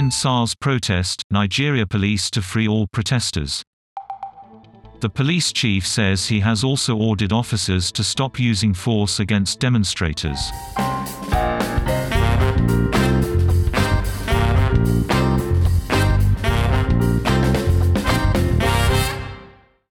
End SARS protest, Nigeria police to free all protesters. The police chief says he has also ordered officers to stop using force against demonstrators.